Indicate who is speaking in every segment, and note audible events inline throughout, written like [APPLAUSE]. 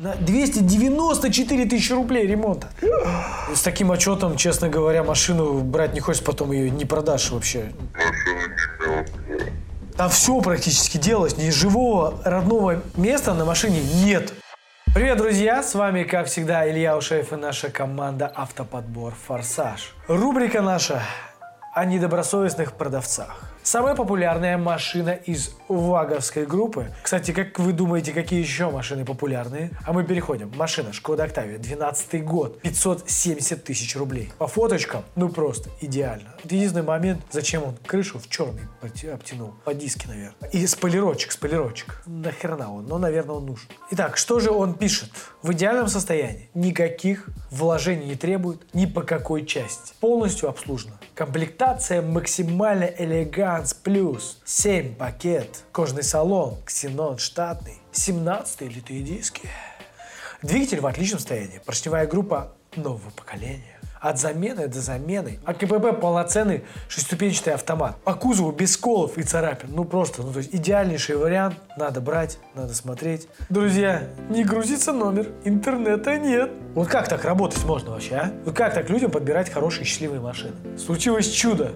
Speaker 1: На 294 тысячи рублей ремонта. С таким отчетом, честно говоря, машину брать не хочешь, потом ее не продашь вообще. Там все практически делалось. Ни живого родного места на машине нет. Привет, друзья! С вами, как всегда, Илья Ушаев и наша команда «Автоподбор Форсаж». Рубрика наша о недобросовестных продавцах. Самая популярная машина из ваговской группы. Кстати, как вы думаете, какие еще машины популярные? А мы переходим. Машина Шкода Октавия, 12 год, 570 тысяч рублей. По фоточкам, ну просто идеально. Единственный момент, зачем он крышу в черный обтянул? По диске, наверное. И спойлерочек, спойлерочек. Нахрена он? Но, наверное, он нужен. Итак, что же он пишет? В идеальном состоянии. Никаких вложений не требует ни по какой части. Полностью обслужена. Комплектация максимально элеганс плюс. 7 пакет. Кожный салон. Ксенон штатный. 17 литые диски. Двигатель в отличном состоянии. Поршневая группа нового поколения. От замены до замены. А КПП полноценный шестиступенчатый автомат. По кузову без сколов и царапин. Ну просто, ну то есть идеальнейший вариант. Надо брать, надо смотреть. Друзья, не грузится номер. Интернета нет. Вот как так работать можно вообще, а? Вот как так людям подбирать хорошие счастливые машины? Случилось чудо.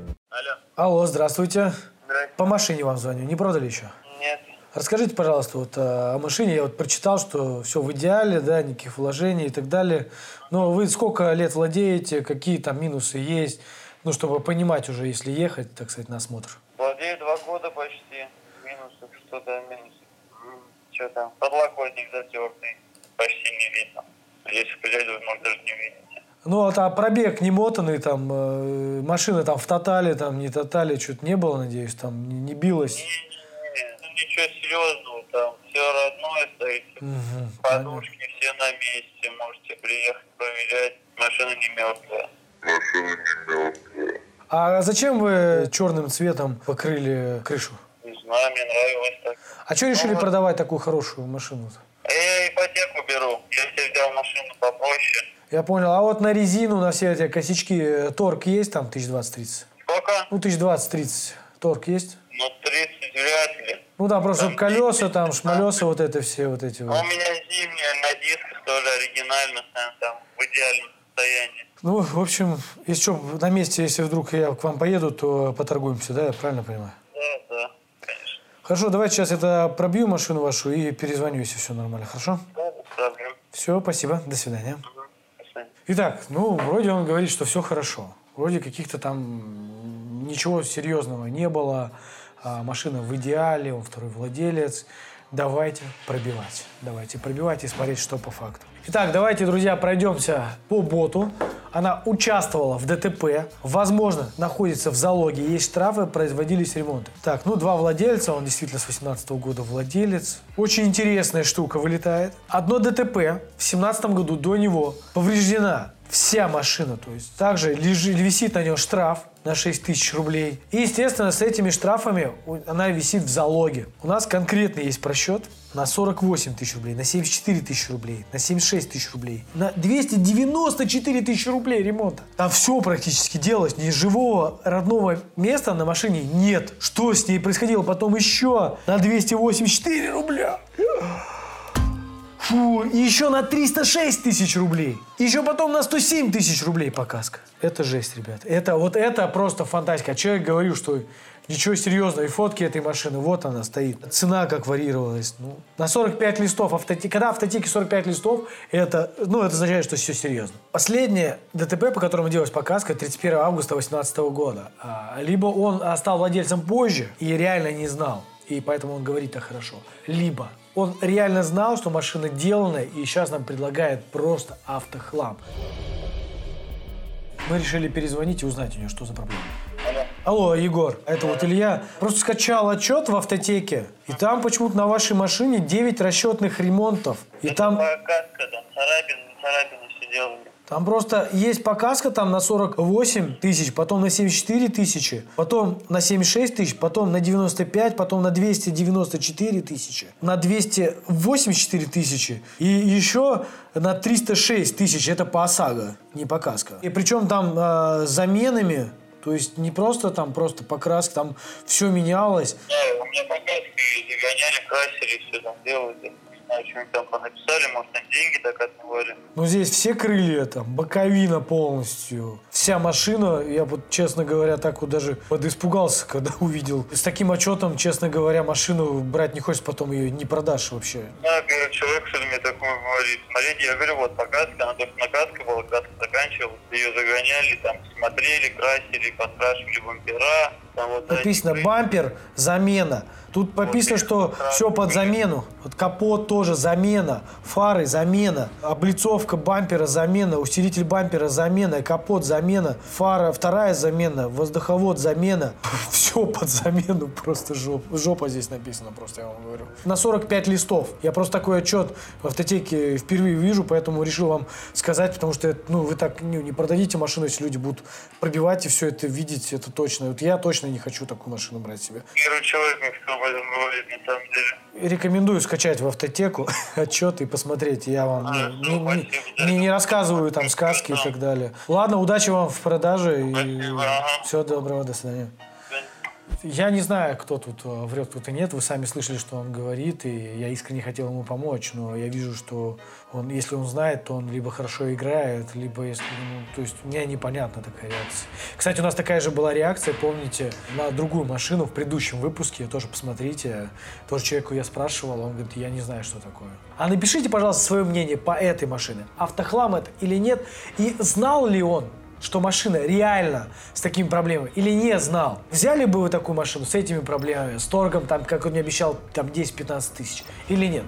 Speaker 2: Алло.
Speaker 1: Здравствуйте.
Speaker 2: Здрасте.
Speaker 1: По машине вам звоню. Не продали еще?
Speaker 2: Нет.
Speaker 1: Расскажите, пожалуйста, вот э, о машине. Я вот прочитал, что все в идеале, да, никаких вложений и так далее. Но вы сколько лет владеете, какие там минусы есть, ну, чтобы понимать уже, если ехать, так сказать, на осмотр.
Speaker 2: Владею два года почти. Минусов, что там минусов. Что там? Подлокотник затертый. Почти не видно. Если приеду, может, даже не увидите.
Speaker 1: Ну, а там пробег не мотанный, там, э, машина там в тотале, там, не тотале, что-то не было, надеюсь, там, не, не билась.
Speaker 2: Не-не-не, ну, ничего серьезного, там все родное стоит.
Speaker 1: Мгм,
Speaker 2: Подушки все на месте, можете приехать проверять. Машина не мертвая.
Speaker 3: Машина не мертвая.
Speaker 1: А зачем вы черным цветом покрыли крышу?
Speaker 2: Не знаю, мне нравилось так.
Speaker 1: А что решили
Speaker 2: Ну,
Speaker 1: продавать такую хорошую машину?
Speaker 2: Я ипотеку беру. Если взял машину попроще.
Speaker 1: Я понял. А вот на резину, на все эти косячки, э, торг есть там 1020-30?
Speaker 2: Сколько?
Speaker 1: Ну, 1020-30. Торг есть?
Speaker 2: Ну, 30 вряд ли.
Speaker 1: Ну да, просто
Speaker 2: Там
Speaker 1: колеса,
Speaker 2: 10,
Speaker 1: там
Speaker 2: 15.
Speaker 1: шмалеса, вот это все, вот эти
Speaker 2: А
Speaker 1: вот.
Speaker 2: у меня зимняя на дисках тоже оригинально, там, там в идеальном состоянии.
Speaker 1: Ну, в общем, если что, на месте, если вдруг я к вам поеду, то поторгуемся, да, я правильно понимаю?
Speaker 2: Да, да, конечно.
Speaker 1: Хорошо, давайте сейчас это пробью машину вашу и перезвоню, если все нормально, хорошо?
Speaker 2: Да.
Speaker 1: Все, спасибо, до свидания. Итак, ну, вроде он говорит, что все хорошо. Вроде каких-то там ничего серьезного не было. А, машина в идеале, он второй владелец. Давайте пробивать. Давайте пробивать и смотреть, что по факту. Итак, давайте, друзья, пройдемся по боту. Она участвовала в ДТП, возможно, находится в залоге, есть штрафы, производились ремонты. Так, ну, два владельца, он действительно с 18 года владелец. Очень интересная штука вылетает. Одно ДТП в 17 году до него повреждена вся машина, то есть также лежи- висит на нем штраф на 6 тысяч рублей. И, естественно, с этими штрафами она висит в залоге. У нас конкретно есть просчет на 48 тысяч рублей, на 74 тысячи рублей, на 76 тысяч рублей, на 294 тысячи рублей ремонта. Там все практически делалось. Ни живого родного места на машине нет. Что с ней происходило потом еще на 284 рубля? Фу, и еще на 306 тысяч рублей. Еще потом на 107 тысяч рублей показка. Это жесть, ребят. Это вот это просто фантастика. А человек говорил, что ничего серьезного. И фотки этой машины, вот она стоит. Цена как варьировалась. Ну, на 45 листов. Автотек, когда автотеке 45 листов, это, ну, это означает, что все серьезно. Последнее ДТП, по которому делалась показка, 31 августа 2018 года. А, Либо он стал владельцем позже и реально не знал. И поэтому он говорит так хорошо. Либо он реально знал, что машина деланная, и сейчас нам предлагает просто автохлам. Мы решили перезвонить и узнать у нее, что за проблема. Алло, Егор, это вот Илья. Просто скачал отчет в автотеке, и там почему-то на вашей машине 9 расчетных ремонтов. И там,
Speaker 2: Показка, там, царапины, не царапины, все делали.
Speaker 1: Там просто есть показка там на 48 тысяч, потом на 74 тысячи, потом на 76 тысяч, потом на 95, потом на 294 тысячи, на 284 тысячи и еще на 306 тысяч. Это по ОСАГО, не показка. И причем там э, заменами, то есть не просто там просто покраска, там все менялось.
Speaker 2: Да, у меня показка, и загоняли, красили, все там делали. Что они там понаписали, может, они деньги так отмывали.
Speaker 1: Ну, здесь все крылья, там, боковина полностью. Вся машина, я вот, честно говоря, так вот даже подиспугался, когда [LAUGHS] увидел. С таким отчетом, честно говоря, машину брать не хочешь, потом ее не продашь вообще.
Speaker 2: Да, говорю, человек что-то мне такое говорит. Смотрите, я говорю, вот показка, она только накатка была, катка заканчивалась, ее загоняли, там, смотрели, красили, подкрашивали бампера.
Speaker 1: Написано бампер, замена. Тут пописано, что все под замену. Вот капот тоже замена, фары замена, облицовка бампера замена, усилитель бампера замена, капот замена, фара вторая замена, воздуховод замена. [LAUGHS] Все под замену, просто жопа. Жопа здесь написано просто, я вам говорю. На 45 листов. Я просто такой отчет в автотеке впервые вижу, поэтому решил вам сказать, потому что ну, вы так ну, не продадите машину, если люди будут пробивать и все это видеть, это точно. Вот я точно не хочу такую машину брать себе.
Speaker 2: Говорю, человек об этом говорит, на самом деле.
Speaker 1: Рекомендую скачать в автотеку [LAUGHS] отчеты и посмотреть. Я вам ну, не, не- не- не рассказываю там сказки и так далее. Ладно, удачи вам в продаже и всего доброго, до свидания. Я не знаю, кто тут э, врет, кто-то нет. Вы сами слышали, что он говорит, и я искренне хотел ему помочь, но я вижу, что он, если он знает, то он либо хорошо играет, либо если, ну, то есть мне непонятна такая реакция. Кстати, у нас такая же была реакция, помните, на другую машину в предыдущем выпуске, тоже посмотрите, тоже человеку я спрашивал, он говорит, я не знаю, что такое. А напишите, пожалуйста, свое мнение по этой машине. Автохлам это или нет? И знал ли он, что машина реально с такими проблемами или не знал. Взяли бы вы такую машину с этими проблемами, с торгом, там, как он мне обещал, там 10-15 тысяч или нет?